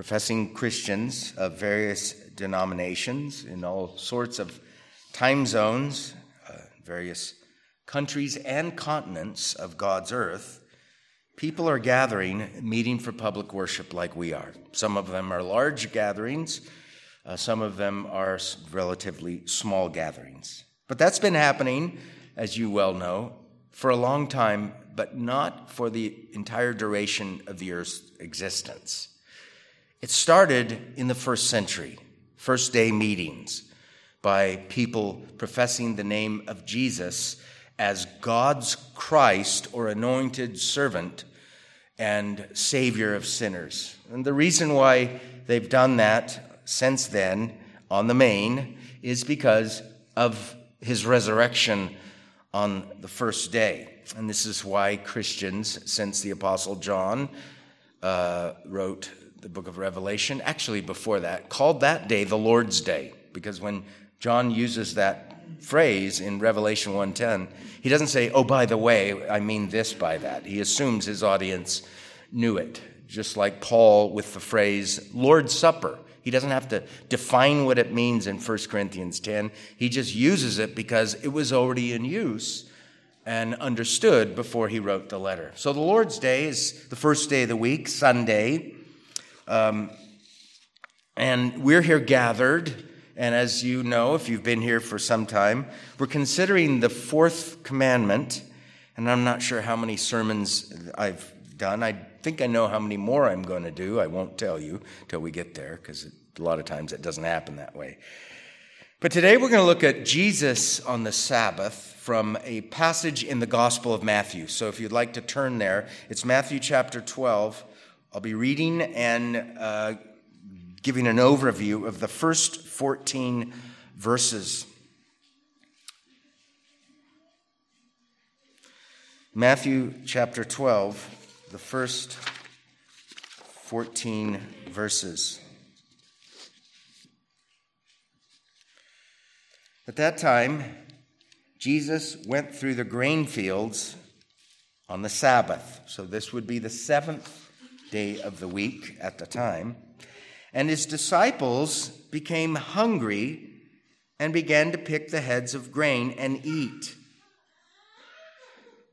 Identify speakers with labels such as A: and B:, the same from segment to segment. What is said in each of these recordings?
A: professing Christians of various denominations in all sorts of time zones, uh, various countries and continents of God's earth, people are gathering, meeting for public worship like we are. Some of them are large gatherings, uh, some of them are relatively small gatherings. But that's been happening, as you well know, for a long time, but not for the entire duration of the earth's existence. It started in the first century, first day meetings by people professing the name of Jesus as God's Christ or anointed servant and Savior of sinners. And the reason why they've done that since then on the main is because of his resurrection on the first day. And this is why Christians, since the Apostle John uh, wrote the book of Revelation, actually before that, called that day the Lord's Day, because when John uses that phrase in Revelation 1:10, he doesn't say, "Oh, by the way, I mean this by that." He assumes his audience knew it, just like Paul with the phrase Lord's Supper. He doesn't have to define what it means in 1 Corinthians 10. He just uses it because it was already in use and understood before he wrote the letter. So the Lord's Day is the first day of the week, Sunday. Um, and we're here gathered. And as you know, if you've been here for some time, we're considering the fourth commandment. And I'm not sure how many sermons I've done. I think I know how many more I'm going to do. I won't tell you till we get there because a lot of times it doesn't happen that way. But today we're going to look at Jesus on the Sabbath from a passage in the Gospel of Matthew. So if you'd like to turn there, it's Matthew chapter 12. I'll be reading and uh, giving an overview of the first 14 verses. Matthew chapter 12 the first 14 verses. At that time, Jesus went through the grain fields on the Sabbath. So this would be the seventh day of the week at the time. And his disciples became hungry and began to pick the heads of grain and eat.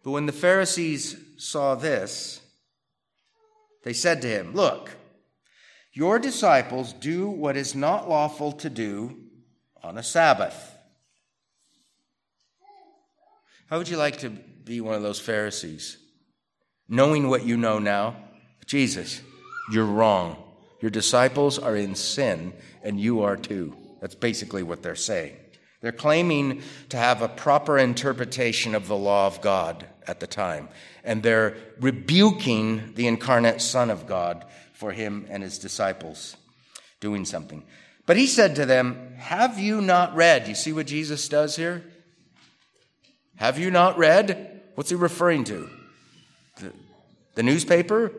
A: But when the Pharisees saw this, they said to him, Look, your disciples do what is not lawful to do on a Sabbath. How would you like to be one of those Pharisees? Knowing what you know now, Jesus, you're wrong. Your disciples are in sin, and you are too. That's basically what they're saying. They're claiming to have a proper interpretation of the law of God at the time and they're rebuking the incarnate Son of God for him and his disciples doing something. But he said to them, Have you not read? You see what Jesus does here? Have you not read? What's he referring to? The, the newspaper?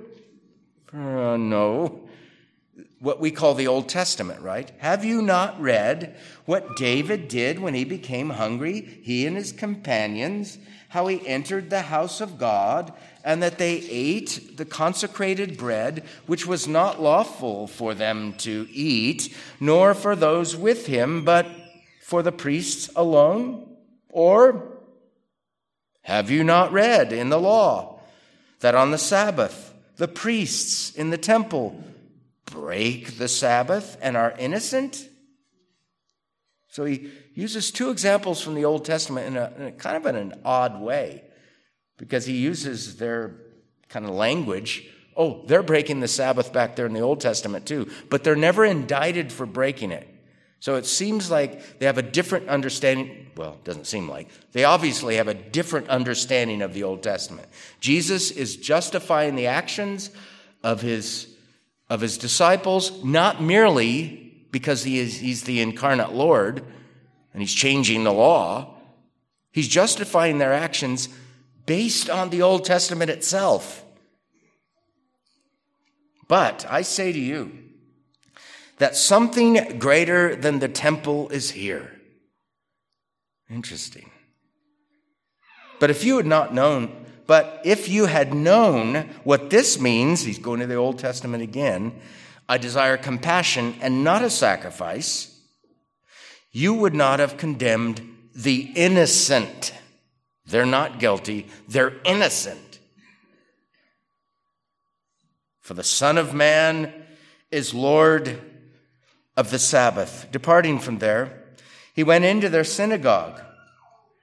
A: Uh, no. What we call the Old Testament, right? Have you not read what David did when he became hungry, he and his companions? how he entered the house of God, and that they ate the consecrated bread, which was not lawful for them to eat, nor for those with him, but for the priests alone? Or have you not read in the law that on the Sabbath the priests in the temple break the Sabbath and are innocent? So he uses two examples from the Old Testament in a, in a kind of an odd way because he uses their kind of language. Oh, they're breaking the Sabbath back there in the Old Testament too, but they're never indicted for breaking it. So it seems like they have a different understanding. Well, it doesn't seem like. They obviously have a different understanding of the Old Testament. Jesus is justifying the actions of his, of his disciples, not merely because he is, he's the incarnate Lord, and he's changing the law. He's justifying their actions based on the Old Testament itself. But I say to you that something greater than the temple is here. Interesting. But if you had not known, but if you had known what this means, he's going to the Old Testament again, I desire compassion and not a sacrifice, you would not have condemned the innocent. They're not guilty, they're innocent. For the Son of Man is Lord of the Sabbath. Departing from there, he went into their synagogue,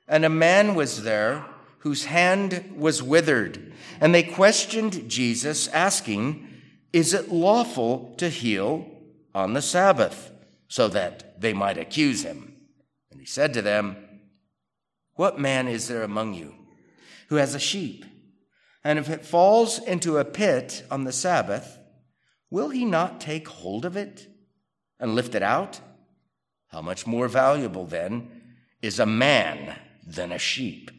A: and a man was there whose hand was withered. And they questioned Jesus, asking, Is it lawful to heal on the Sabbath? So that they might accuse him. And he said to them, What man is there among you who has a sheep? And if it falls into a pit on the Sabbath, will he not take hold of it and lift it out? How much more valuable, then, is a man than a sheep?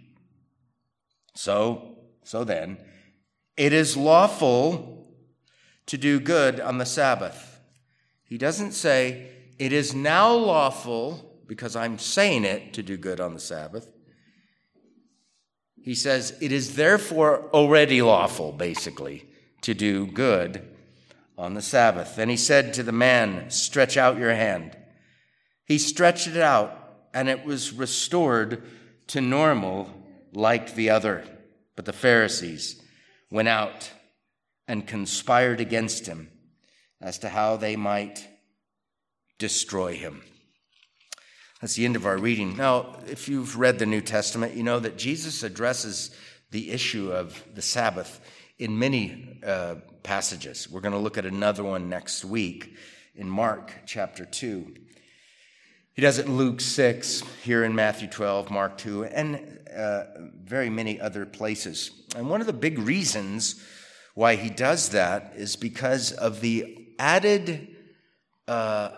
A: So, so then, it is lawful to do good on the Sabbath. He doesn't say, it is now lawful, because I'm saying it, to do good on the Sabbath. He says, it is therefore already lawful, basically, to do good on the Sabbath. And he said to the man, Stretch out your hand. He stretched it out, and it was restored to normal like the other. But the Pharisees went out and conspired against him as to how they might destroy him. That's the end of our reading. Now, if you've read the New Testament, you know that Jesus addresses the issue of the Sabbath in many uh, passages. We're going to look at another one next week in Mark chapter 2. He does it in Luke 6, here in Matthew 12, Mark 2, and uh, very many other places. And one of the big reasons why he does that is because of the added uh,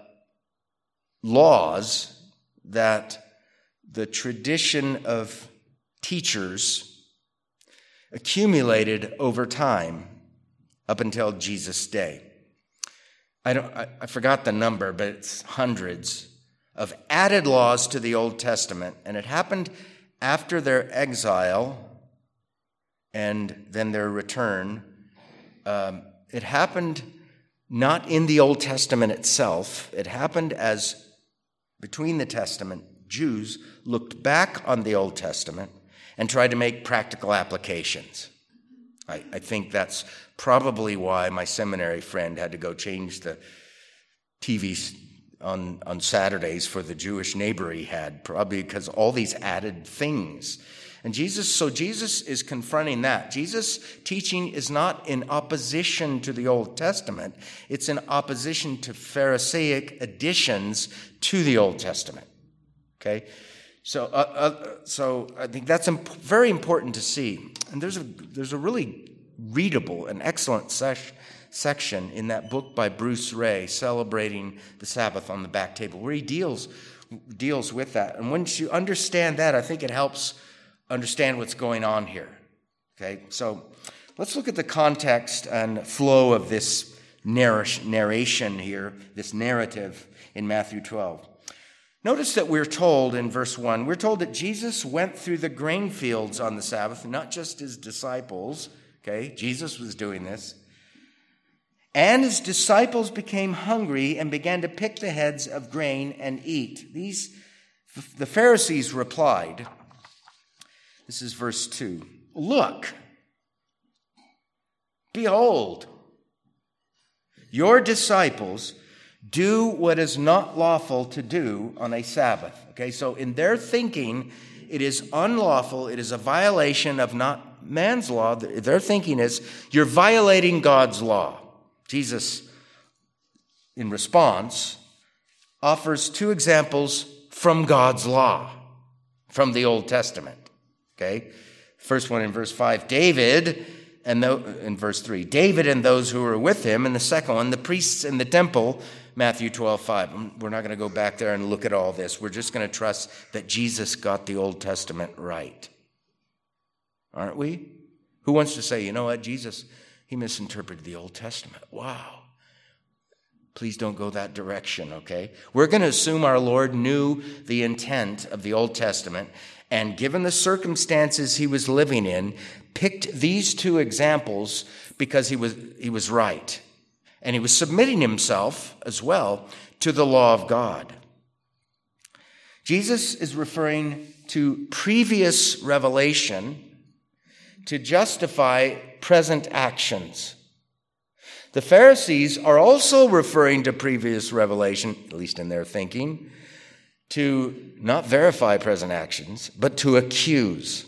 A: laws that the tradition of teachers accumulated over time up until Jesus' day. I, don't, I, I forgot the number, but it's hundreds of added laws to the Old Testament, and it happened after their exile and then their return. Um, it happened not in the Old Testament itself, it happened as between the Testament, Jews looked back on the Old Testament and tried to make practical applications. I, I think that's probably why my seminary friend had to go change the TV on, on Saturdays for the Jewish neighbor he had, probably because all these added things. And Jesus, so Jesus is confronting that. Jesus' teaching is not in opposition to the Old Testament, it's in opposition to Pharisaic additions to the Old Testament. Okay? So, uh, uh, so I think that's imp- very important to see. And there's a, there's a really readable and excellent session section in that book by Bruce Ray, Celebrating the Sabbath on the Back Table, where he deals, deals with that. And once you understand that, I think it helps understand what's going on here. Okay, so let's look at the context and flow of this narration here, this narrative in Matthew 12. Notice that we're told in verse 1, we're told that Jesus went through the grain fields on the Sabbath, not just his disciples. Okay, Jesus was doing this. And his disciples became hungry and began to pick the heads of grain and eat. These, the Pharisees replied, this is verse 2 Look, behold, your disciples do what is not lawful to do on a Sabbath. Okay, so in their thinking, it is unlawful, it is a violation of not man's law. Their thinking is you're violating God's law. Jesus, in response, offers two examples from God's law, from the Old Testament. Okay? First one in verse 5 David, and in verse 3, David and those who were with him. And the second one, the priests in the temple, Matthew 12, 5. Um, we're not going to go back there and look at all this. We're just going to trust that Jesus got the Old Testament right. Aren't we? Who wants to say, you know what, Jesus he misinterpreted the Old Testament. Wow. Please don't go that direction, okay? We're going to assume our Lord knew the intent of the Old Testament and, given the circumstances he was living in, picked these two examples because he was, he was right. And he was submitting himself as well to the law of God. Jesus is referring to previous revelation to justify present actions. The Pharisees are also referring to previous revelation, at least in their thinking, to not verify present actions, but to accuse.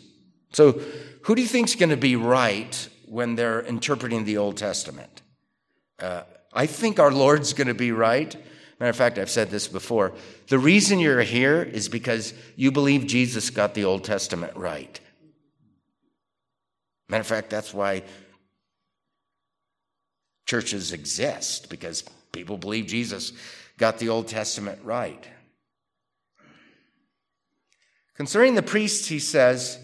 A: So, who do you think is going to be right when they're interpreting the Old Testament? Uh, I think our Lord's going to be right. Matter of fact, I've said this before. The reason you're here is because you believe Jesus got the Old Testament right. Matter of fact, that's why churches exist, because people believe Jesus got the Old Testament right. Concerning the priests, he says,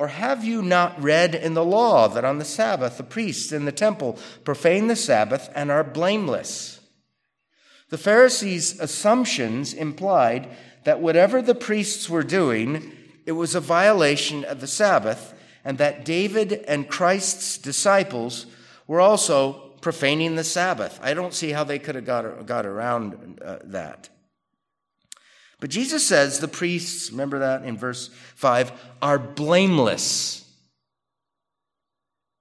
A: or have you not read in the law that on the Sabbath the priests in the temple profane the Sabbath and are blameless? The Pharisees' assumptions implied that whatever the priests were doing, it was a violation of the Sabbath, and that David and Christ's disciples were also profaning the Sabbath. I don't see how they could have got, got around uh, that. But Jesus says the priests, remember that in verse 5, are blameless.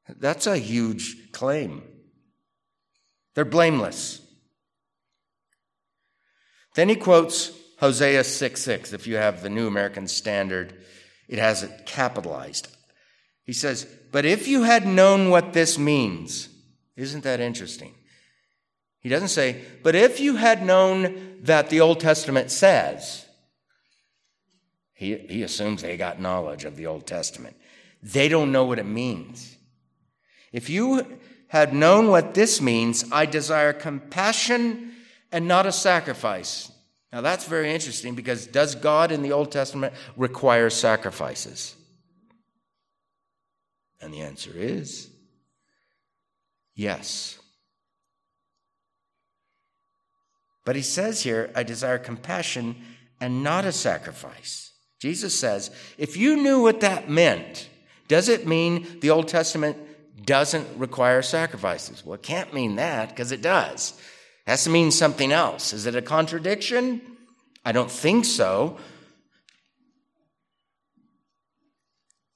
A: That's a huge claim. They're blameless. Then he quotes Hosea 6 6. If you have the New American Standard, it has it capitalized. He says, But if you had known what this means, isn't that interesting? He doesn't say, but if you had known that the Old Testament says, he, he assumes they got knowledge of the Old Testament. They don't know what it means. If you had known what this means, I desire compassion and not a sacrifice. Now that's very interesting because does God in the Old Testament require sacrifices? And the answer is yes. But he says here, I desire compassion and not a sacrifice. Jesus says, if you knew what that meant, does it mean the Old Testament doesn't require sacrifices? Well, it can't mean that because it does. It has to mean something else. Is it a contradiction? I don't think so.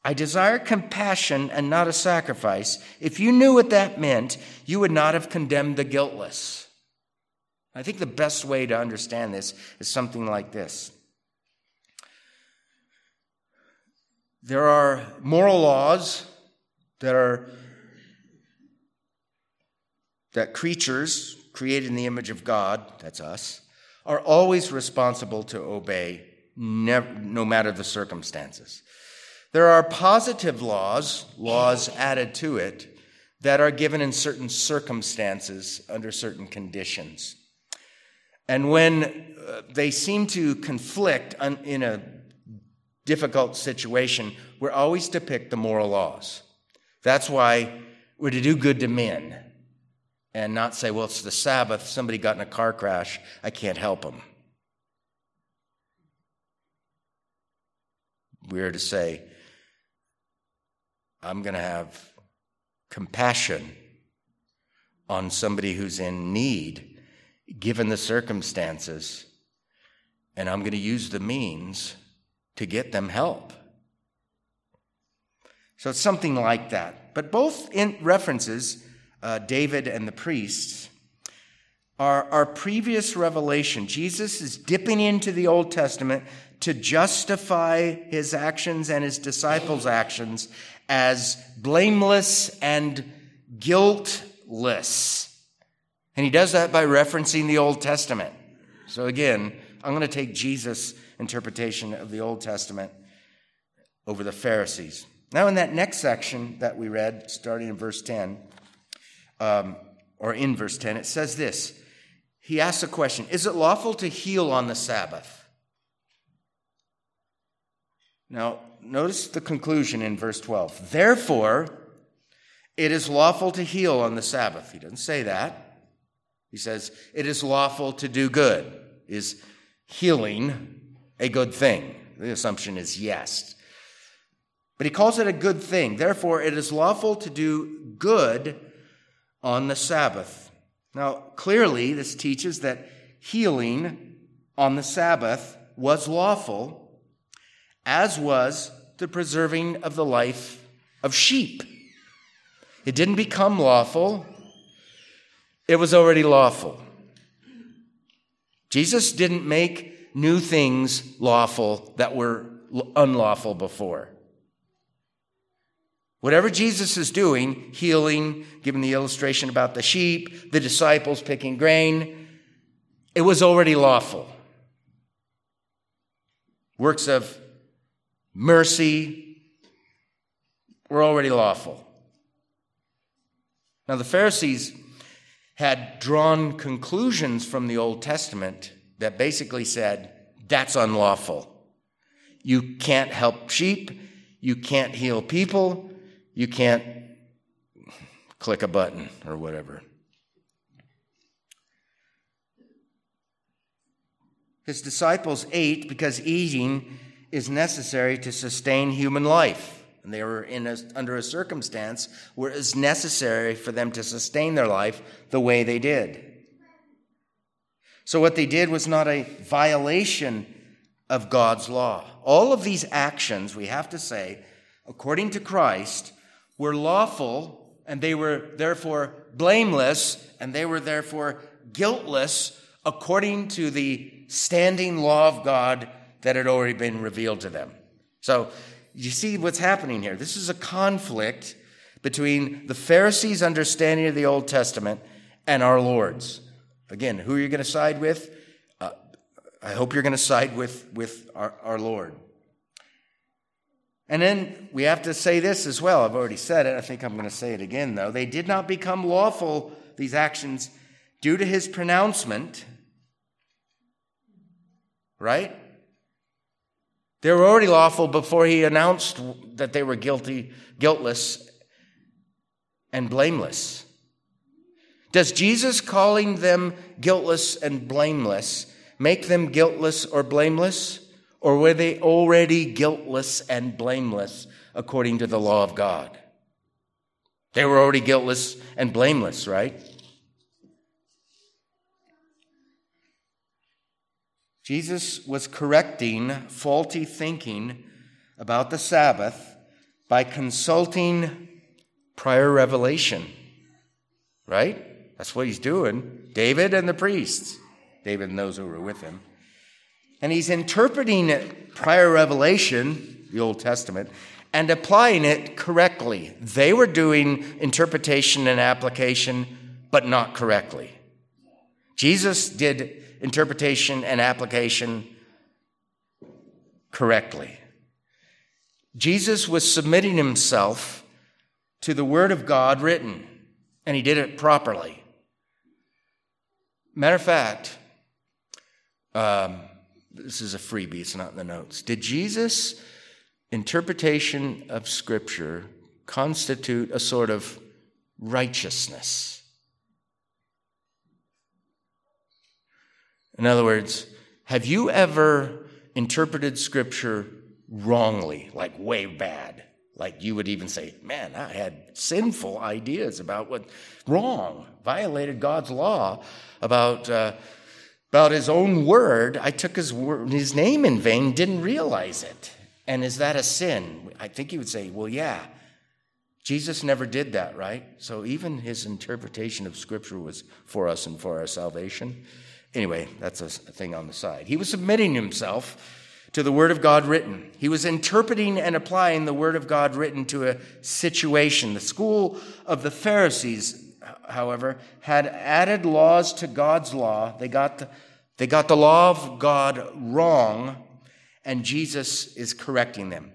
A: I desire compassion and not a sacrifice. If you knew what that meant, you would not have condemned the guiltless. I think the best way to understand this is something like this. There are moral laws that are that creatures created in the image of God, that's us, are always responsible to obey never, no matter the circumstances. There are positive laws, laws added to it, that are given in certain circumstances under certain conditions. And when uh, they seem to conflict in a difficult situation, we're always to pick the moral laws. That's why we're to do good to men and not say, well, it's the Sabbath, somebody got in a car crash, I can't help them. We're to say, I'm going to have compassion on somebody who's in need given the circumstances, and I'm going to use the means to get them help. So it's something like that. But both in references, uh, David and the priests, are our previous revelation. Jesus is dipping into the Old Testament to justify his actions and his disciples' actions as blameless and guiltless. And he does that by referencing the Old Testament. So again, I'm going to take Jesus' interpretation of the Old Testament over the Pharisees. Now, in that next section that we read, starting in verse 10, um, or in verse 10, it says this He asks a question Is it lawful to heal on the Sabbath? Now, notice the conclusion in verse 12. Therefore, it is lawful to heal on the Sabbath. He doesn't say that. He says, It is lawful to do good. Is healing a good thing? The assumption is yes. But he calls it a good thing. Therefore, it is lawful to do good on the Sabbath. Now, clearly, this teaches that healing on the Sabbath was lawful, as was the preserving of the life of sheep. It didn't become lawful, it was already lawful. Jesus didn't make new things lawful that were unlawful before. Whatever Jesus is doing, healing, giving the illustration about the sheep, the disciples picking grain, it was already lawful. Works of mercy were already lawful. Now, the Pharisees had drawn conclusions from the Old Testament that basically said, that's unlawful. You can't help sheep, you can't heal people, you can't click a button or whatever. His disciples ate because eating is necessary to sustain human life. And they were in a, under a circumstance where it was necessary for them to sustain their life the way they did. So, what they did was not a violation of God's law. All of these actions, we have to say, according to Christ, were lawful and they were therefore blameless and they were therefore guiltless according to the standing law of God that had already been revealed to them. So, you see what's happening here. This is a conflict between the Pharisees' understanding of the Old Testament and our Lord's. Again, who are you going to side with? Uh, I hope you're going to side with, with our, our Lord. And then we have to say this as well. I've already said it. I think I'm going to say it again, though. They did not become lawful, these actions, due to his pronouncement. Right? They were already lawful before he announced that they were guilty, guiltless, and blameless. Does Jesus calling them guiltless and blameless make them guiltless or blameless? Or were they already guiltless and blameless according to the law of God? They were already guiltless and blameless, right? Jesus was correcting faulty thinking about the Sabbath by consulting prior revelation. Right? That's what he's doing. David and the priests. David and those who were with him. And he's interpreting prior revelation, the Old Testament, and applying it correctly. They were doing interpretation and application, but not correctly. Jesus did interpretation and application correctly. Jesus was submitting himself to the Word of God written, and he did it properly. Matter of fact, um, this is a freebie, it's not in the notes. Did Jesus' interpretation of Scripture constitute a sort of righteousness? In other words, have you ever interpreted scripture wrongly, like way bad? Like you would even say, man, I had sinful ideas about what wrong, violated God's law about, uh, about his own word. I took his, word, his name in vain, didn't realize it. And is that a sin? I think he would say, well, yeah. Jesus never did that, right? So even his interpretation of scripture was for us and for our salvation. Anyway, that's a thing on the side. He was submitting himself to the Word of God written. He was interpreting and applying the Word of God written to a situation. The school of the Pharisees, however, had added laws to God's law. They got the, they got the law of God wrong, and Jesus is correcting them.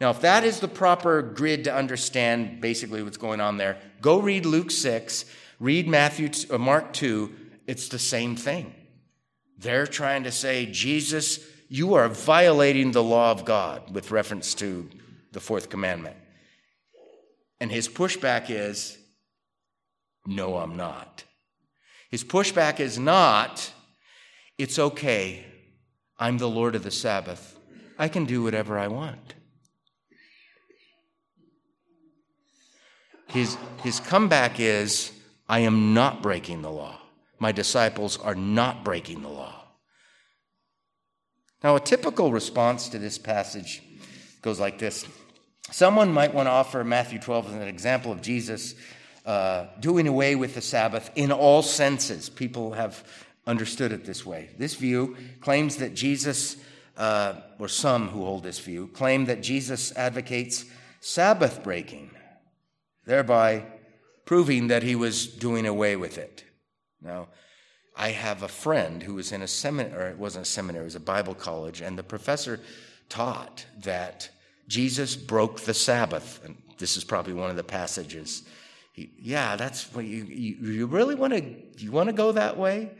A: Now, if that is the proper grid to understand basically what's going on there, go read Luke 6, read Matthew, uh, Mark 2. It's the same thing. They're trying to say, Jesus, you are violating the law of God with reference to the fourth commandment. And his pushback is, no, I'm not. His pushback is not, it's okay. I'm the Lord of the Sabbath. I can do whatever I want. His, his comeback is, I am not breaking the law. My disciples are not breaking the law. Now, a typical response to this passage goes like this Someone might want to offer Matthew 12 as an example of Jesus uh, doing away with the Sabbath in all senses. People have understood it this way. This view claims that Jesus, uh, or some who hold this view, claim that Jesus advocates Sabbath breaking, thereby proving that he was doing away with it. Now, I have a friend who was in a seminary, or it wasn't a seminary, it was a Bible college, and the professor taught that Jesus broke the Sabbath. And this is probably one of the passages. He, yeah, that's what you, you, you really want to, you want to go that way?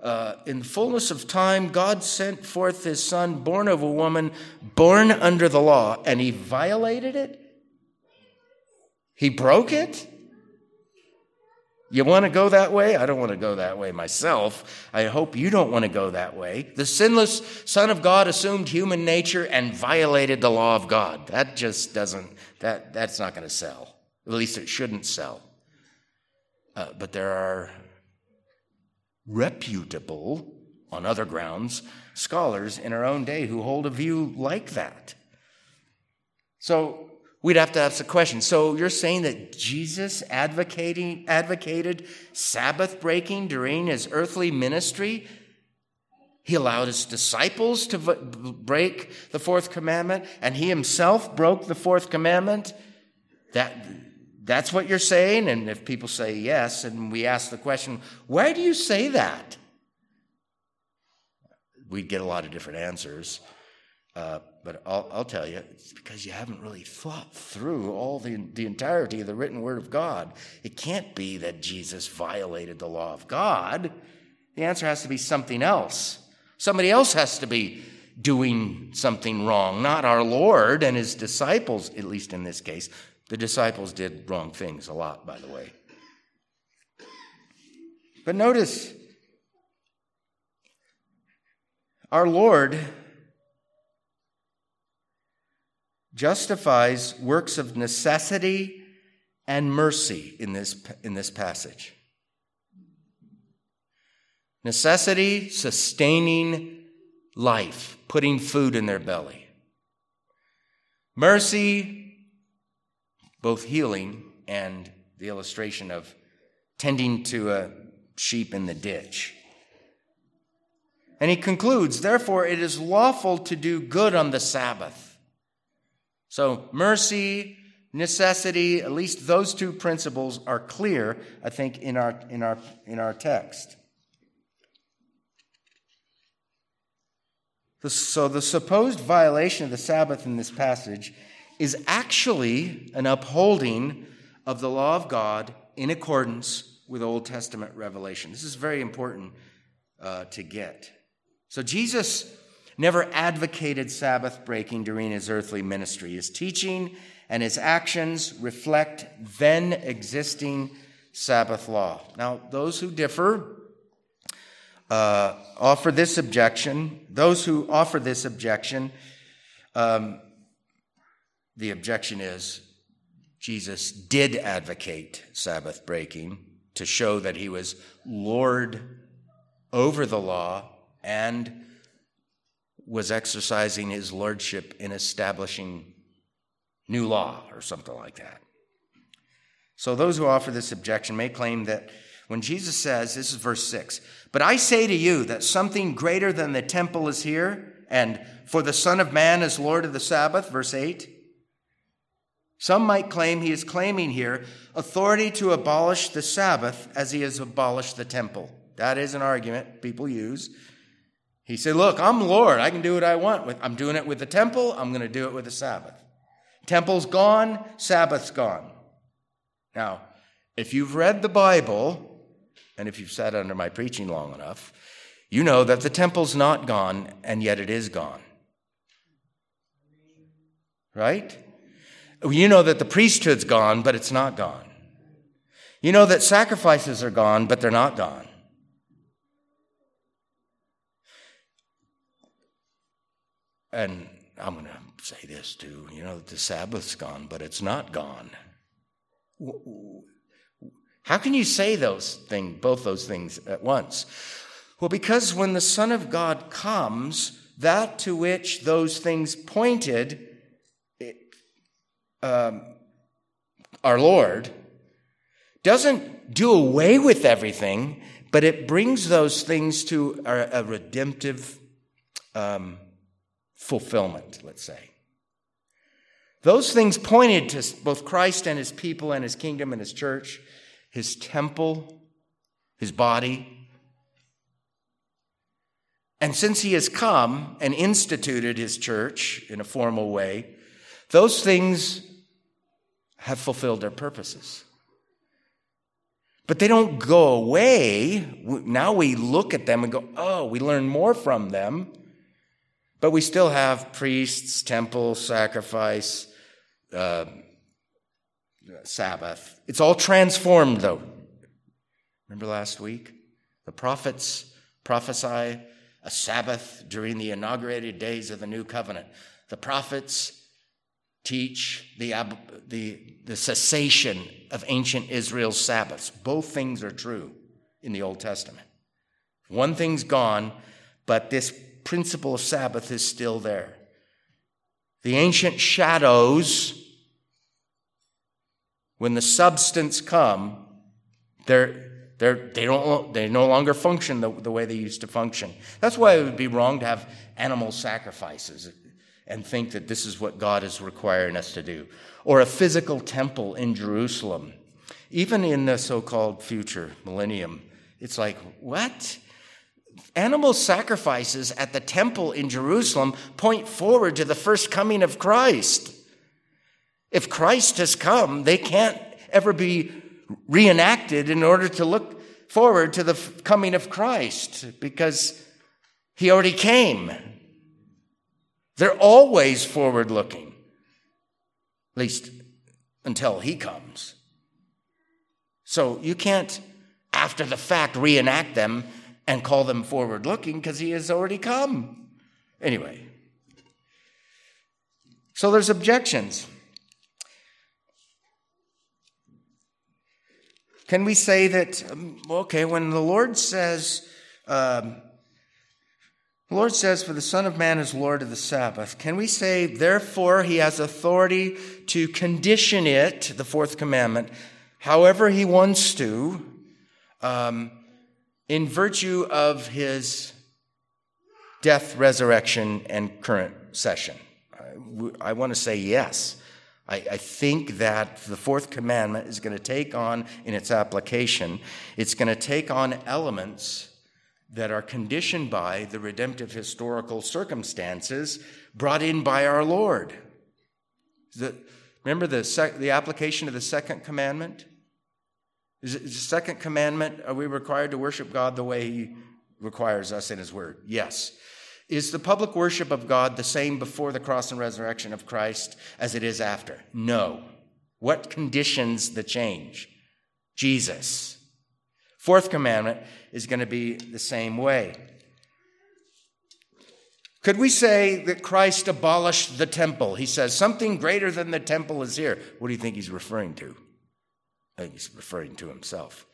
A: Uh, in fullness of time, God sent forth his son, born of a woman, born under the law, and he violated it? He broke it? You want to go that way? I don't want to go that way myself. I hope you don't want to go that way. The sinless Son of God assumed human nature and violated the law of God. That just doesn't, that, that's not going to sell. At least it shouldn't sell. Uh, but there are reputable, on other grounds, scholars in our own day who hold a view like that. So we'd have to ask the question so you're saying that Jesus advocating, advocated Sabbath breaking during his earthly ministry? He allowed his disciples to break the fourth commandment, and he himself broke the fourth commandment. That, that's what you're saying? And if people say yes, and we ask the question, why do you say that? We'd get a lot of different answers. Uh, but I'll, I'll, tell you, it's because you haven't really thought through all the, the entirety of the written word of God. It can't be that Jesus violated the law of God. The answer has to be something else. Somebody else has to be doing something wrong, not our Lord and his disciples, at least in this case. The disciples did wrong things a lot, by the way. But notice, our Lord justifies works of necessity and mercy in this, in this passage. Necessity, sustaining life, putting food in their belly. Mercy, both healing and the illustration of tending to a sheep in the ditch. And he concludes, therefore, it is lawful to do good on the Sabbath so, mercy, necessity, at least those two principles are clear, I think, in our, in our, in our text. So, the supposed violation of the Sabbath in this passage is actually an upholding of the law of God in accordance with Old Testament revelation. This is very important uh, to get. So, Jesus never advocated Sabbath breaking during his earthly ministry. His teaching and his actions reflect then existing Sabbath law. Now, those who differ uh, offer this objection. Those who offer this objection, um, the objection is Jesus did advocate Sabbath breaking to show that he was Lord over the law and was exercising his lordship in establishing new law or something like that. So those who offer this objection may claim that when Jesus says, this is verse 6, but I say to you that something greater than the temple is here, and for the Son of Man is Lord of the Sabbath, verse 8. Some might claim he is claiming here authority to abolish the Sabbath as he has abolished the temple. That is an argument people use. He said, Look, I'm Lord. I can do what I want. With, I'm doing it with the temple. I'm going to do it with the Sabbath. Temple's gone, Sabbath's gone. Now, if you've read the Bible, and if you've sat under my preaching long enough, you know that the temple's not gone, and yet it is gone. Right? You know that the priesthood's gone, but it's not gone. You know that sacrifices are gone, but they're not gone. And I'm going to say this too you know, the Sabbath's gone, but it's not gone. How can you say those things, both those things at once? Well, because when the Son of God comes, that to which those things pointed, it, um, our Lord, doesn't do away with everything, but it brings those things to a, a redemptive um, fulfillment, let's say. Those things pointed to both Christ and his people and his kingdom and his church, his temple, his body. And since he has come and instituted his church in a formal way, those things have fulfilled their purposes. But they don't go away. Now we look at them and go, oh, we learn more from them. But we still have priests, temple, sacrifice, uh, Sabbath. It's all transformed, though. Remember last week? The prophets prophesy a Sabbath during the inaugurated days of the new covenant. The prophets teach the, the, the cessation of ancient Israel's Sabbaths. Both things are true in the Old Testament. One thing's gone, but this principle of Sabbath is still there. The ancient shadows, when the substance come, they're, they're, they, don't, they no longer function the, the way they used to function. That's why it would be wrong to have animal sacrifices and think that this is what God is requiring us to do. Or a physical temple in Jerusalem. Even in the so called future millennium, it's like, what? Animal sacrifices at the temple in Jerusalem point forward to the first coming of Christ. If Christ has come, they can't ever be reenacted in order to look forward to the coming of Christ because he already came. They're always forward looking, at least until he comes. So you can't, after the fact, reenact them and call them forward looking because he has already come. Anyway, so there's objections. Can we say that, um, okay, when the Lord says, um, the Lord says, For the Son of Man is Lord of the Sabbath. Can we say, therefore, he has authority to condition it, the fourth commandment, however he wants to, um, in virtue of his death, resurrection, and current session? I, I want to say yes. I, I think that the fourth commandment is going to take on, in its application, it's going to take on elements that are conditioned by the redemptive historical circumstances brought in by our Lord. The, remember the, sec, the application of the second commandment? Is, it, the second commandment, are we required to worship God the way He requires us in His Word? Yes. Is the public worship of God the same before the cross and resurrection of Christ as it is after? No. What conditions the change? Jesus. Fourth commandment is going to be the same way. Could we say that Christ abolished the temple? He says, something greater than the temple is here. What do you think he's referring to? He's referring to himself.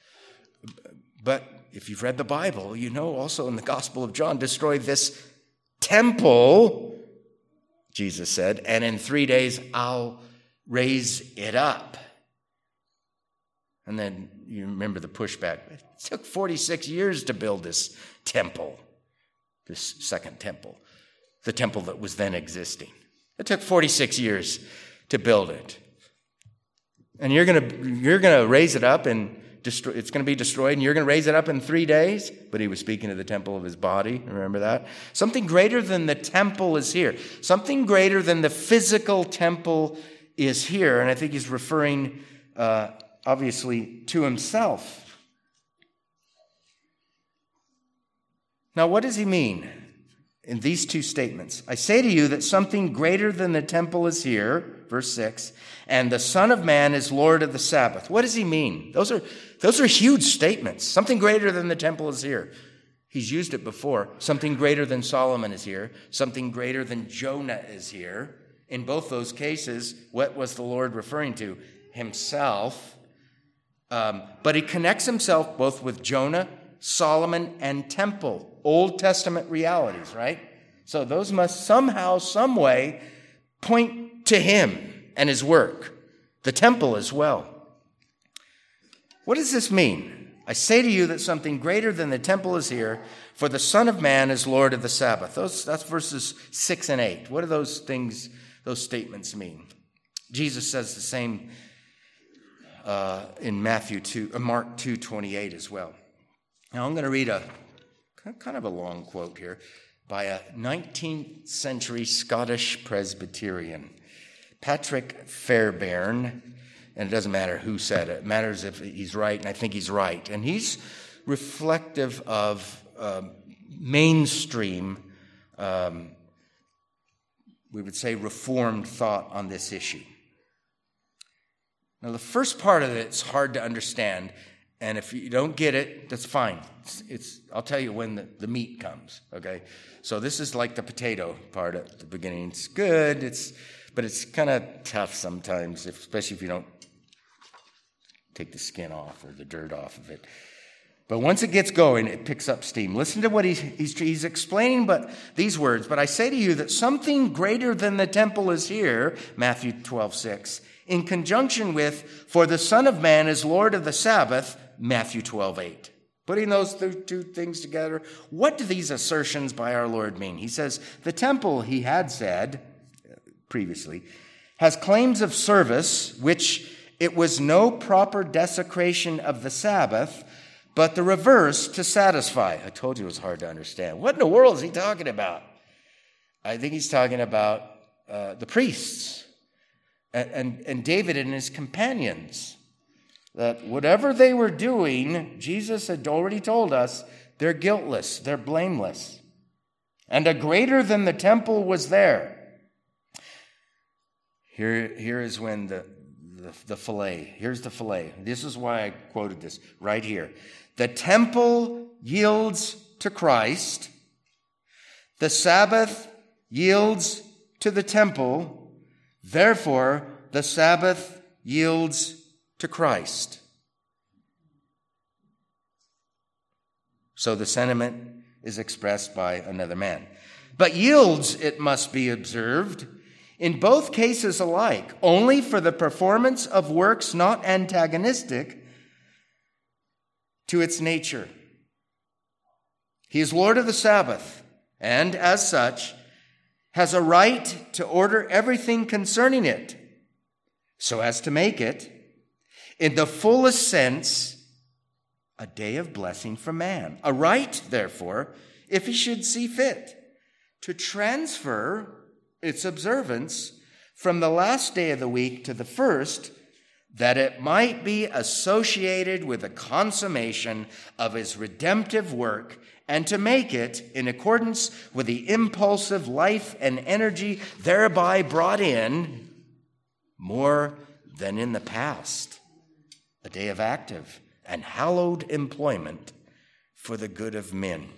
A: But if you've read the Bible, you know also in the Gospel of John, destroy this temple, Jesus said, and in three days I'll raise it up. And then you remember the pushback. It took 46 years to build this temple, this second temple, the temple that was then existing. It took 46 years to build it. And you're going to you're going to raise it up and destroy, it's going to be destroyed and you're going to raise it up in 3 days, but he was speaking of the temple of his body, remember that? Something greater than the temple is here. Something greater than the physical temple is here, and I think he's referring uh, obviously to himself. Now, what does he mean in these two statements? I say to you that something greater than the temple is here, verse 6, and the Son of Man is Lord of the Sabbath. What does he mean? Those are, those are huge statements. Something greater than the temple is here. He's used it before. Something greater than Solomon is here. Something greater than Jonah is here. In both those cases, what was the Lord referring to? Himself Um, but he connects himself both with Jonah, Solomon, and temple, Old Testament realities, right? So those must somehow, some way point to him and his work, the temple as well. What does this mean? I say to you that something greater than the temple is here, for the Son of Man is Lord of the Sabbath. Those, that's verses 6 and 8. What do those things, those statements mean? Jesus says the same uh, in Matthew 2, uh, Mark 2 28 as well. Now I'm going to read a kind of a long quote here by a 19th century Scottish Presbyterian, Patrick Fairbairn. And it doesn't matter who said it, it matters if he's right, and I think he's right. And he's reflective of uh, mainstream, um, we would say, reformed thought on this issue. Now, the first part of it's hard to understand, and if you don't get it, that's fine. It's, it's it's—I'll tell you when the, the meat comes. Okay, so this is like the potato part at the beginning. It's good. It's but it's kind of tough sometimes, especially if you don't take the skin off or the dirt off of it. But once it gets going, it picks up steam. Listen to what he's, he's, he's, explaining but these words. But I say to you that something greater than the temple is here, Matthew 12, 6, in conjunction with, for the Son of Man is Lord of the Sabbath, Matthew 12, 8. Putting those two things together, what do these assertions by our Lord mean? He says, the temple, he had said previously, has claims of service, which it was no proper desecration of the Sabbath, but the reverse to satisfy. I told you it was hard to understand. What in the world is he talking about? I think he's talking about uh, the priests and, and, and David and his companions. That whatever they were doing, Jesus had already told us, they're guiltless, they're blameless. And a greater than the temple was there. Here, here is when the, the, the fillet, here's the fillet. This is why I quoted this right here. The temple yields to Christ, the Sabbath yields to the temple, Therefore, the Sabbath yields to Christ. So the sentiment is expressed by another man. But yields, it must be observed, in both cases alike, only for the performance of works not antagonistic to its nature. He is Lord of the Sabbath, and as such, has a right to order everything concerning it so as to make it, in the fullest sense, a day of blessing for man. A right, therefore, if he should see fit, to transfer its observance from the last day of the week to the first, that it might be associated with the consummation of his redemptive work and to make it in accordance with the impulsive life and energy thereby brought in more than in the past, a day of active and hallowed employment for the good of men.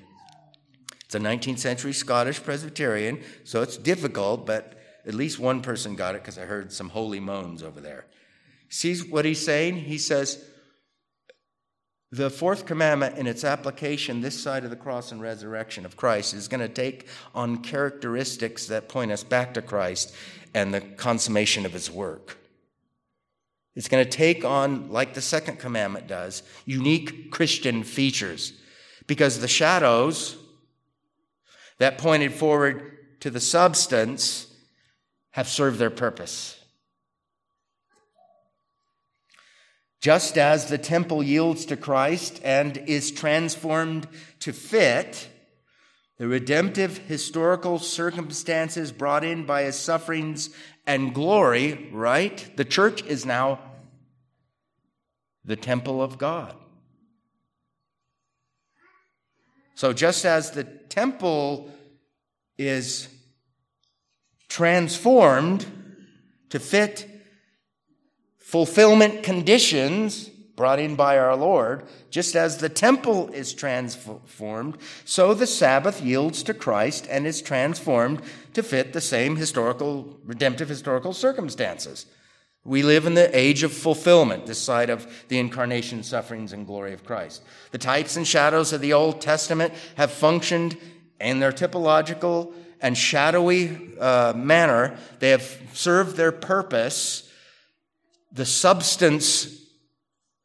A: It's a 19th century Scottish Presbyterian, so it's difficult, but at least one person got it because I heard some holy moans over there. See what he's saying? He says, the fourth commandment in its application this side of the cross and resurrection of Christ is going to take on characteristics that point us back to Christ and the consummation of his work. It's going to take on, like the second commandment does, unique Christian features because the shadows that pointed forward to the substance have served their purpose. Just as the temple yields to Christ and is transformed to fit the redemptive historical circumstances brought in by his sufferings and glory, right? The church is now the temple of God. So just as the temple is transformed to fit fulfillment conditions brought in by our Lord, just as the temple is transformed, so the Sabbath yields to Christ and is transformed to fit the same historical, redemptive historical circumstances. We live in the age of fulfillment, this side of the incarnation, sufferings, and glory of Christ. The types and shadows of the Old Testament have functioned in their typological and shadowy uh, manner. They have served their purpose. The substance,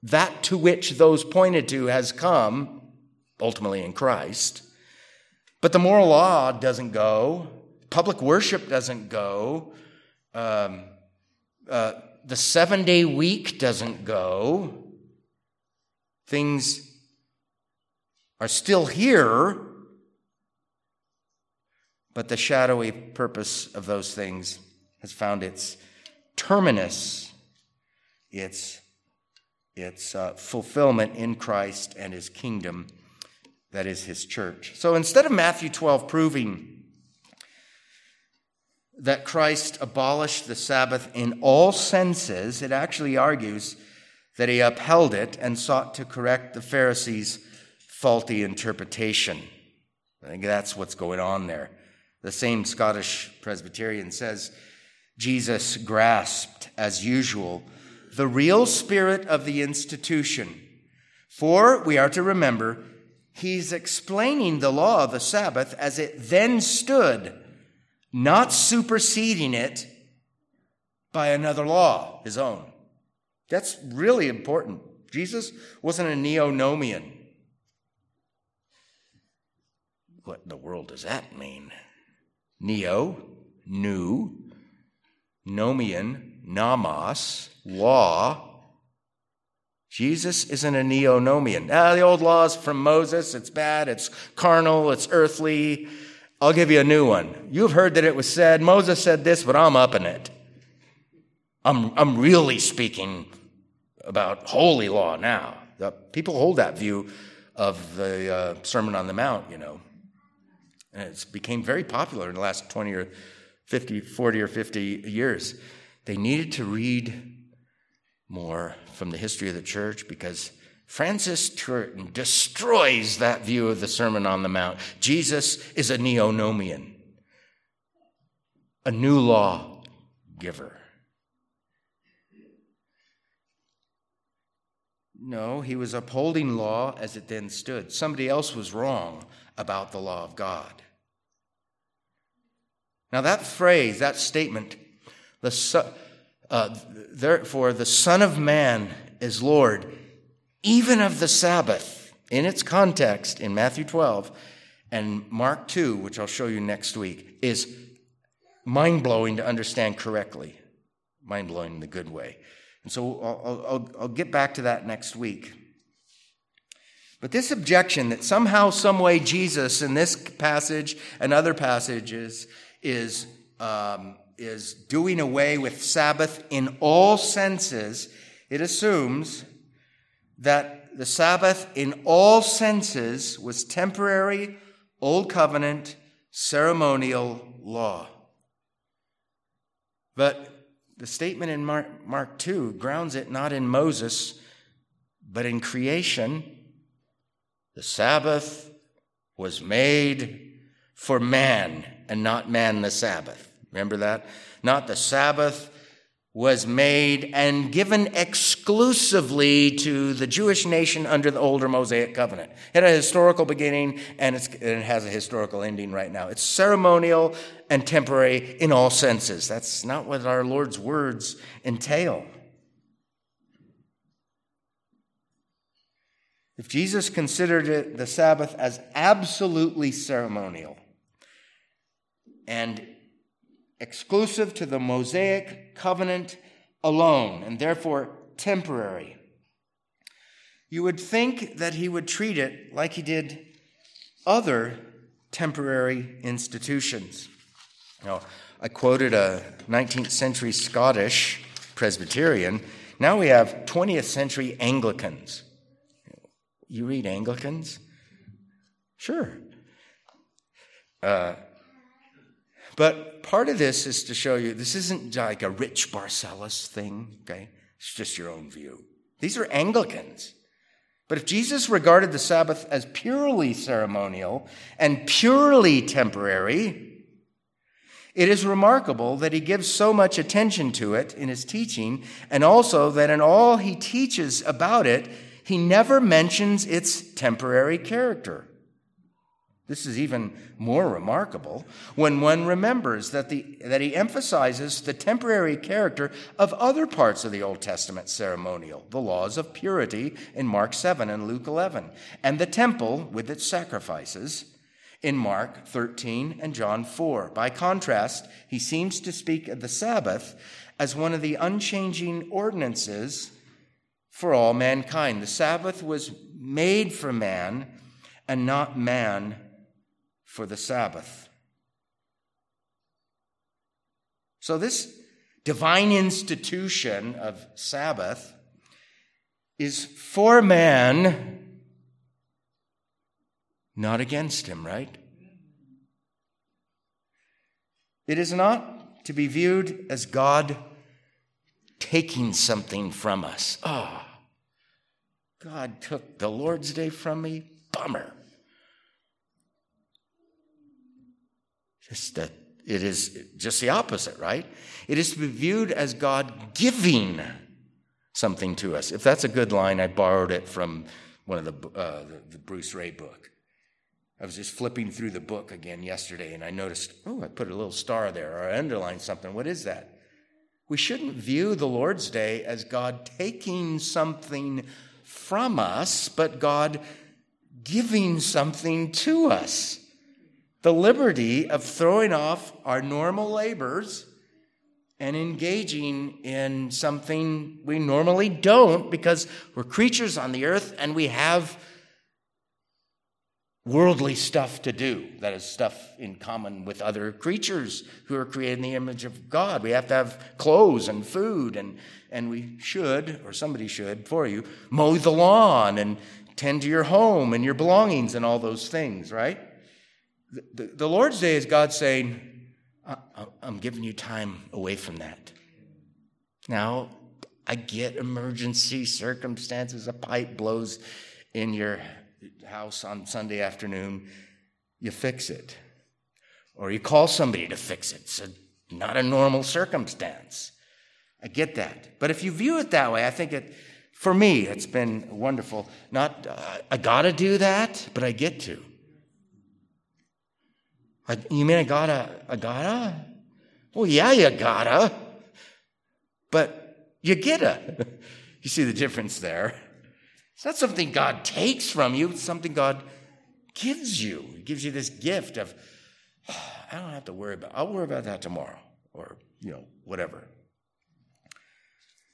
A: that to which those pointed to, has come, ultimately in Christ. But the moral law doesn't go. Public worship doesn't go. Um, uh, the seven day week doesn't go. Things are still here, but the shadowy purpose of those things has found its terminus, its, its uh, fulfillment in Christ and his kingdom, that is his church. So instead of Matthew 12 proving that Christ abolished the Sabbath in all senses, it actually argues that he upheld it and sought to correct the Pharisees' faulty interpretation. I think that's what's going on there. The same Scottish Presbyterian says Jesus grasped, as usual, the real spirit of the institution. For we are to remember, he's explaining the law of the Sabbath as it then stood not superseding it by another law, his own. That's really important. Jesus wasn't a neonomian. What in the world does that mean? Neo, new, nomian, nomos, law. Jesus isn't a neonomian. Ah, the old law is from Moses. It's bad. It's carnal. It's earthly. I'll give you a new one. You've heard that it was said, Moses said this, but I'm upping it. I'm, I'm really speaking about holy law now. The people hold that view of the uh, Sermon on the Mount, you know. And it's became very popular in the last 20 or 50, 40 or 50 years. They needed to read more from the history of the church because Francis Turretin destroys that view of the Sermon on the Mount. Jesus is a neonomian, a new law giver. No, he was upholding law as it then stood. Somebody else was wrong about the law of God. Now, that phrase, that statement, the, uh, therefore, the Son of Man is Lord even of the Sabbath, in its context in Matthew 12 and Mark 2, which I'll show you next week, is mind blowing to understand correctly. Mind blowing in the good way. And so I'll, I'll, I'll get back to that next week. But this objection that somehow, some way, Jesus in this passage and other passages is, um, is doing away with Sabbath in all senses, it assumes that the Sabbath, in all senses, was temporary, old covenant, ceremonial law. But the statement in Mark, Mark 2 grounds it not in Moses, but in creation. The Sabbath was made for man and not man the Sabbath. Remember that? Not the Sabbath was made and given exclusively to the Jewish nation under the older Mosaic covenant. It had a historical beginning and, and, it has a historical ending right now. It's ceremonial and temporary in all senses. That's not what our Lord's words entail. If Jesus considered it, the Sabbath as absolutely ceremonial and exclusive to the Mosaic covenant alone, and therefore temporary. You would think that he would treat it like he did other temporary institutions. Now, I quoted a 19th century Scottish Presbyterian. Now we have 20th century Anglicans. You read Anglicans? Sure. Uh, but part of this is to show you this isn't like a Rich Barcellos thing, okay? It's just your own view. These are Anglicans. But if Jesus regarded the Sabbath as purely ceremonial and purely temporary, It is remarkable that he gives so much attention to it in his teaching, and also that in all he teaches about it, he never mentions its temporary character. This is even more remarkable when one remembers that, the, that he emphasizes the temporary character of other parts of the Old Testament ceremonial, the laws of purity in Mark 7 and Luke 11, and the temple with its sacrifices in Mark 13 and John 4. By contrast, he seems to speak of the Sabbath as one of the unchanging ordinances for all mankind. The Sabbath was made for man and not man for the Sabbath. So, this divine institution of Sabbath is for man, not against him, right? It is not to be viewed as God taking something from us. Oh, God took the Lord's Day from me. Bummer. Just that it is just the opposite, right? It is to be viewed as God giving something to us. If that's a good line, I borrowed it from one of the, uh, the, Bruce Ray book. I was just flipping through the book again yesterday and I noticed, oh, I put a little star there or I underlined something. What is that? We shouldn't view the Lord's Day as God taking something from us, but God giving something to us. The liberty of throwing off our normal labors and engaging in something we normally don't because we're creatures on the earth and we have worldly stuff to do. That is stuff in common with other creatures who are created in the image of God. We have to have clothes and food, and, and we should, or somebody should for you, mow the lawn and tend to your home and your belongings and all those things, right? The, the, Lord's Day is God saying, I'm giving you time away from that. Now, I get emergency circumstances. A pipe blows in your house on Sunday afternoon. You fix it. Or you call somebody to fix it. It's a, not a normal circumstance. I get that. But if you view it that way, I think it, for me, it's been wonderful. Not, uh, I gotta do that, but I get to. You mean I gotta, I gotta? Well, yeah, you gotta. But you gotta. You see the difference there? It's not something God takes from you, it's something God gives you. He gives you this gift of, oh, I don't have to worry about, I'll worry about that tomorrow, or, you know, whatever.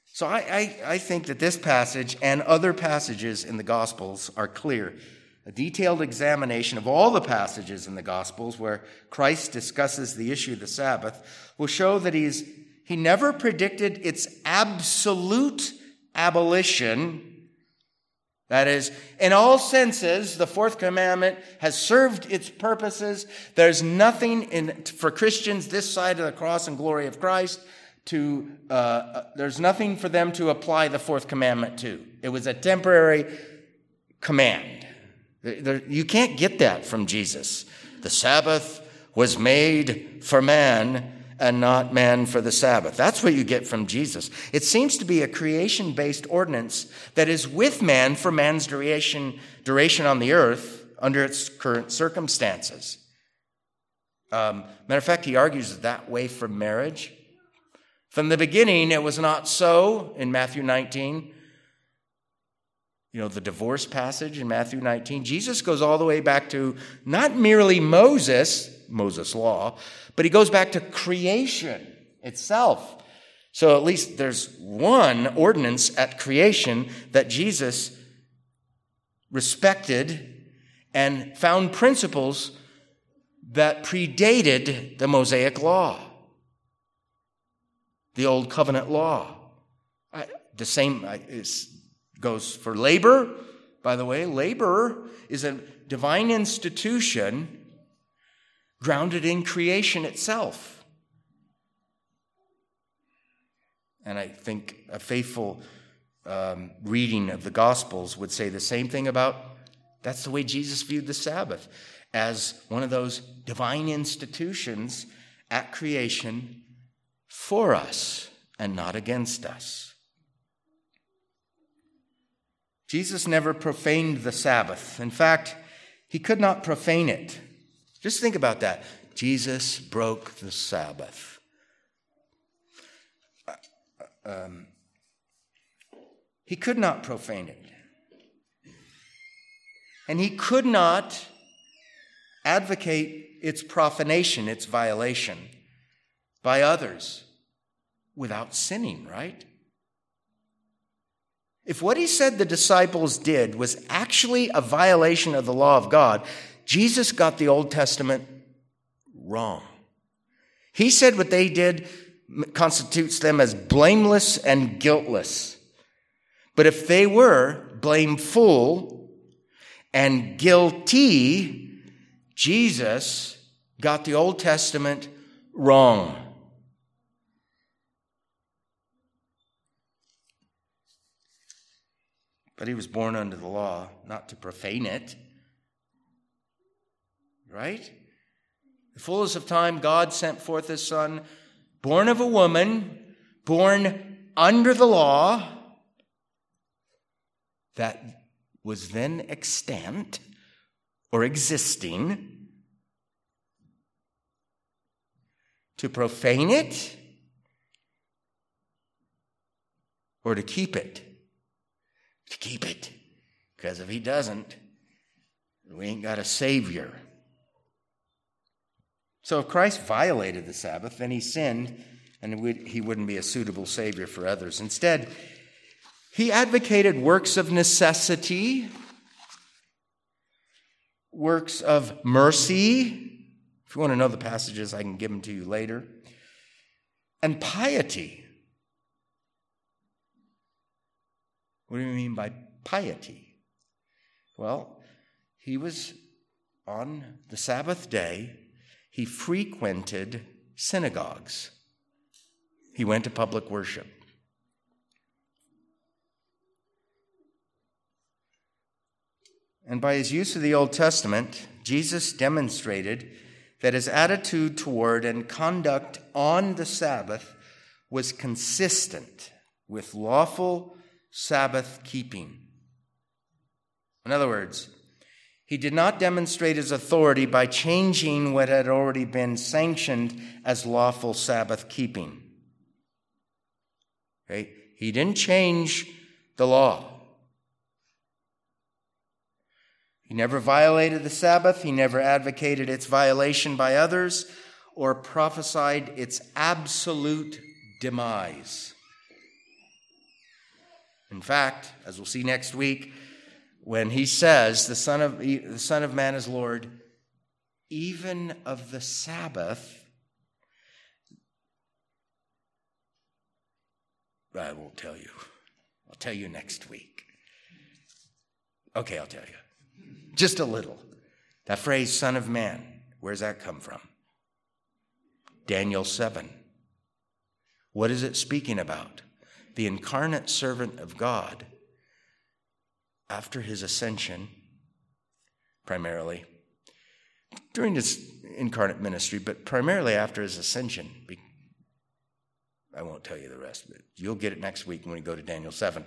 A: So I, I, I think that this passage and other passages in the Gospels are clear a detailed examination of all the passages in the Gospels where Christ discusses the issue of the Sabbath will show that he's, he never predicted its absolute abolition. That is, in all senses, the fourth commandment has served its purposes. There's nothing in, for Christians this side of the cross and glory of Christ to, uh, uh there's nothing for them to apply the fourth commandment to. It was a temporary command. You can't get that from Jesus. The Sabbath was made for man and not man for the Sabbath. That's what you get from Jesus. It seems to be a creation based ordinance that is with man for man's duration, duration on the earth under its current circumstances. Um, matter of fact, he argues that way for marriage. From the beginning, it was not so in Matthew 19 you know, the divorce passage in Matthew 19, Jesus goes all the way back to not merely Moses, Moses' law, but he goes back to creation itself. So at least there's one ordinance at creation that Jesus respected and found principles that predated the Mosaic law, the Old Covenant law. The same goes for labor. By the way, labor is a divine institution grounded in creation itself. And I think a faithful um, reading of the Gospels would say the same thing about that's the way Jesus viewed the Sabbath as one of those divine institutions at creation for us and not against us. Jesus never profaned the Sabbath. In fact, he could not profane it. Just think about that. Jesus broke the Sabbath. Uh, um, he could not profane it. And he could not advocate its profanation, its violation by others without sinning, right? If what he said the disciples did was actually a violation of the law of God, Jesus got the Old Testament wrong. He said what they did constitutes them as blameless and guiltless. But if they were blameful and guilty, Jesus got the Old Testament wrong. But he was born under the law, not to profane it. Right? The fullness of time, God sent forth his son, born of a woman, born under the law, that was then extant or existing. To profane it or to keep it? to keep it. Because if he doesn't, we ain't got a Savior. So if Christ violated the Sabbath, then he sinned and he wouldn't be a suitable Savior for others. Instead, he advocated works of necessity, works of mercy. If you want to know the passages, I can give them to you later. And piety. What do you mean by piety? Well, he was on the Sabbath day, he frequented synagogues. He went to public worship. And by his use of the Old Testament, Jesus demonstrated that his attitude toward and conduct on the Sabbath was consistent with lawful Sabbath keeping. In other words, he did not demonstrate his authority by changing what had already been sanctioned as lawful Sabbath keeping. Okay? He didn't change the law. He never violated the Sabbath. He never advocated its violation by others or prophesied its absolute demise. In fact, as we'll see next week, when he says, the Son of, the Son of Man is Lord, even of the Sabbath, I won't tell you. I'll tell you next week. Okay, I'll tell you. Just a little. That phrase, Son of Man, where's that come from? Daniel 7. What is it speaking about? the incarnate servant of God, after his ascension, primarily, during his incarnate ministry, but primarily after his ascension. I won't tell you the rest it. You'll get it next week when we go to Daniel 7.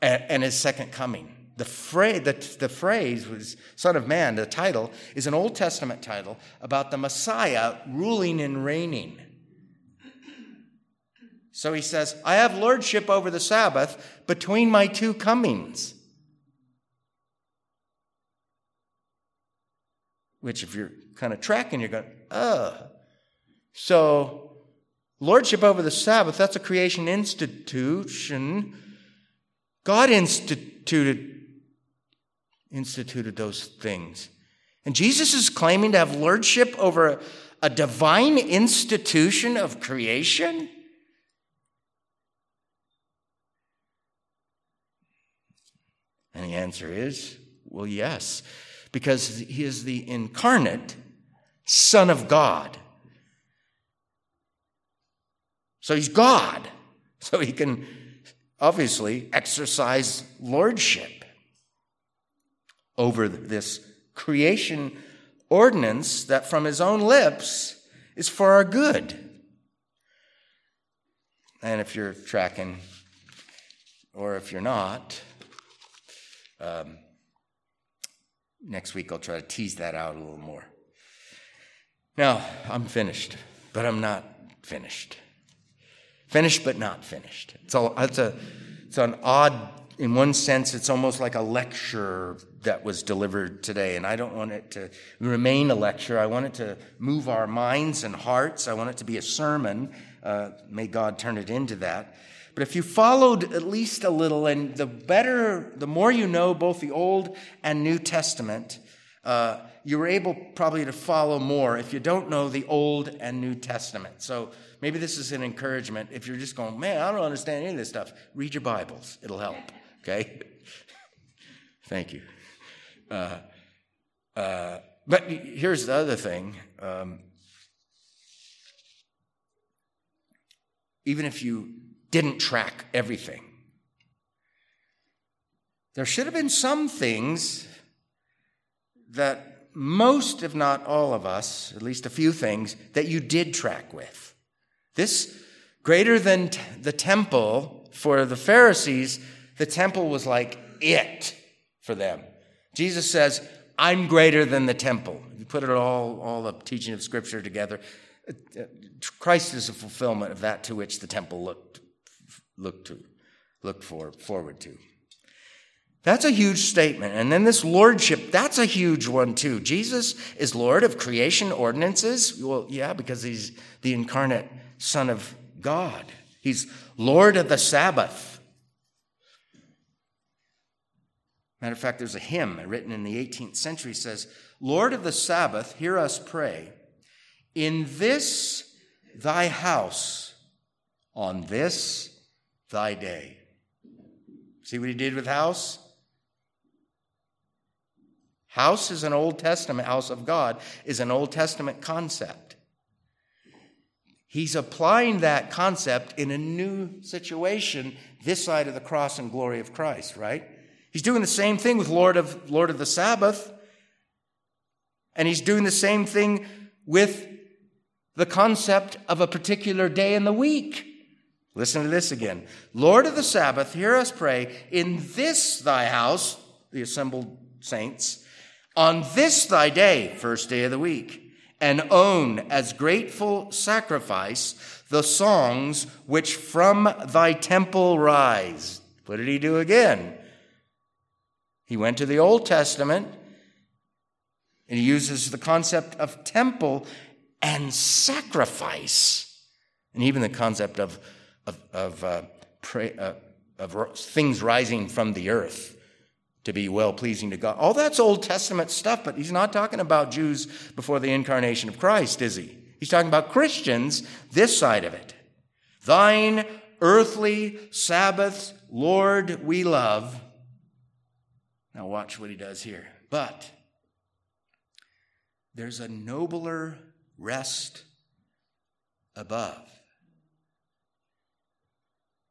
A: And, his second coming. The phrase, the, the phrase was Son of Man, the title, is an Old Testament title about the Messiah ruling and reigning. So he says, I have lordship over the Sabbath between my two comings. Which, if you're kind of tracking, you're going, oh. So, lordship over the Sabbath, that's a creation institution. God instituted, instituted those things. And Jesus is claiming to have lordship over a divine institution of creation? And the answer is, well, yes, because he is the incarnate Son of God. So he's God. So he can obviously exercise lordship over this creation ordinance that from his own lips is for our good. And if you're tracking, or if you're not, um, next week I'll try to tease that out a little more. Now, I'm finished, but I'm not finished. Finished, but not finished. It's, all, it's, a, it's an odd, in one sense, it's almost like a lecture that was delivered today. And I don't want it to remain a lecture. I want it to move our minds and hearts. I want it to be a sermon. Uh, may God turn it into that. But if you followed at least a little, and the better, the more you know both the Old and New Testament, uh, you were able probably to follow more if you don't know the Old and New Testament. So maybe this is an encouragement. If you're just going, man, I don't understand any of this stuff, read your Bibles. It'll help. Okay? Thank you. Uh, uh, but here's the other thing. Um, even if you didn't track everything, there should have been some things that most, if not all of us, at least a few things, that you did track with. This, greater than t- the temple for the Pharisees, the temple was like it for them. Jesus says, I'm greater than the temple. You put it all, all the teaching of Scripture together. Uh, uh, Christ is a fulfillment of that to which the temple looked, looked to, looked for, forward to. That's a huge statement. And then this lordship, that's a huge one too. Jesus is Lord of creation ordinances. Well, yeah, because he's the incarnate Son of God. He's Lord of the Sabbath. Matter of fact, there's a hymn written in the 18th century says, Lord of the Sabbath, hear us pray. In this thy house, on this thy day. See what he did with house? House is an Old Testament, house of God is an Old Testament concept. He's applying that concept in a new situation this side of the cross and glory of Christ, right? He's doing the same thing with Lord of, Lord of the Sabbath. And he's doing the same thing with the concept of a particular day in the week. Listen to this again. Lord of the Sabbath, hear us pray, in this thy house, the assembled saints, on this thy day, first day of the week and own as grateful sacrifice the songs which from thy temple rise. What did he do again? He went to the Old Testament and he uses the concept of temple and sacrifice, and even the concept of, of, of, uh, pray, uh, of things rising from the earth to be well pleasing to God. All that's Old Testament stuff, but he's not talking about Jews before the incarnation of Christ, is he? He's talking about Christians this side of it. Thine earthly Sabbath, Lord, we love. Now, watch what he does here. But there's a nobler rest above.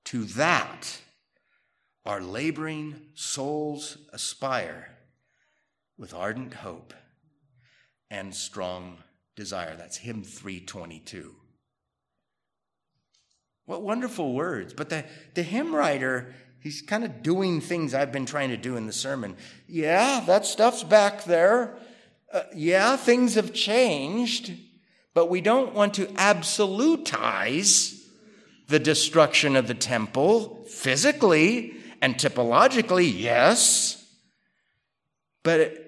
A: To that, our laboring souls aspire with ardent hope and strong desire. That's hymn 322. What wonderful words. But the, the hymn writer, he's kind of doing things I've been trying to do in the sermon. Yeah, that stuff's back there. Uh, yeah, things have changed, but we don't want to absolutize the destruction of the temple physically and typologically, yes, but it,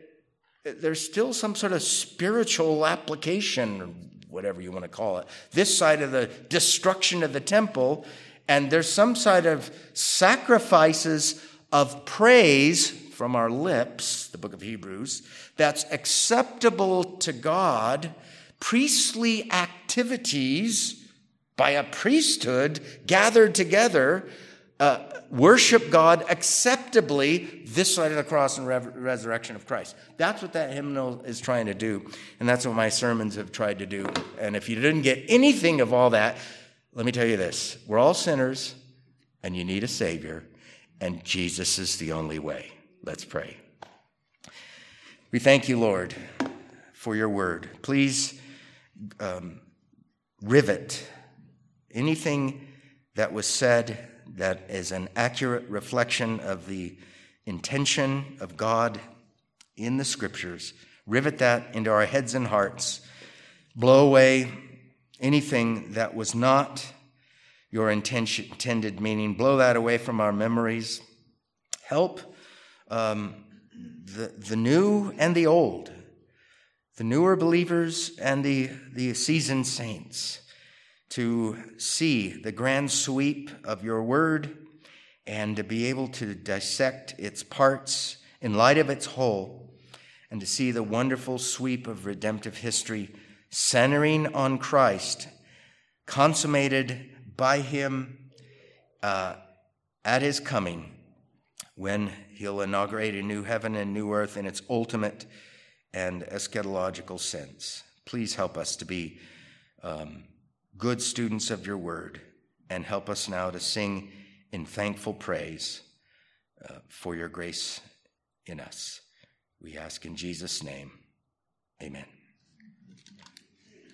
A: there's still some sort of spiritual application, whatever you want to call it, this side of the destruction of the temple, and there's some side of sacrifices of praise from our lips, the book of Hebrews, that's acceptable to God, priestly activities by a priesthood gathered together. Uh, worship God acceptably this side of the cross and re- resurrection of Christ. That's what that hymnal is trying to do. And that's what my sermons have tried to do. And if you didn't get anything of all that, let me tell you this we're all sinners, and you need a Savior, and Jesus is the only way. Let's pray. We thank you, Lord, for your word. Please um, rivet anything that was said that is an accurate reflection of the intention of God in the scriptures. Rivet that into our heads and hearts. Blow away anything that was not your intention, intended meaning. Blow that away from our memories. Help um, the, the new and the old, the newer believers and the, the seasoned saints to see the grand sweep of your word and to be able to dissect its parts in light of its whole and to see the wonderful sweep of redemptive history centering on Christ, consummated by Him uh, at His coming when He'll inaugurate a new heaven and new earth in its ultimate and eschatological sense. Please help us to be. Um, good students of your word, and help us now to sing in thankful praise uh, for your grace in us. We ask in Jesus' name, amen.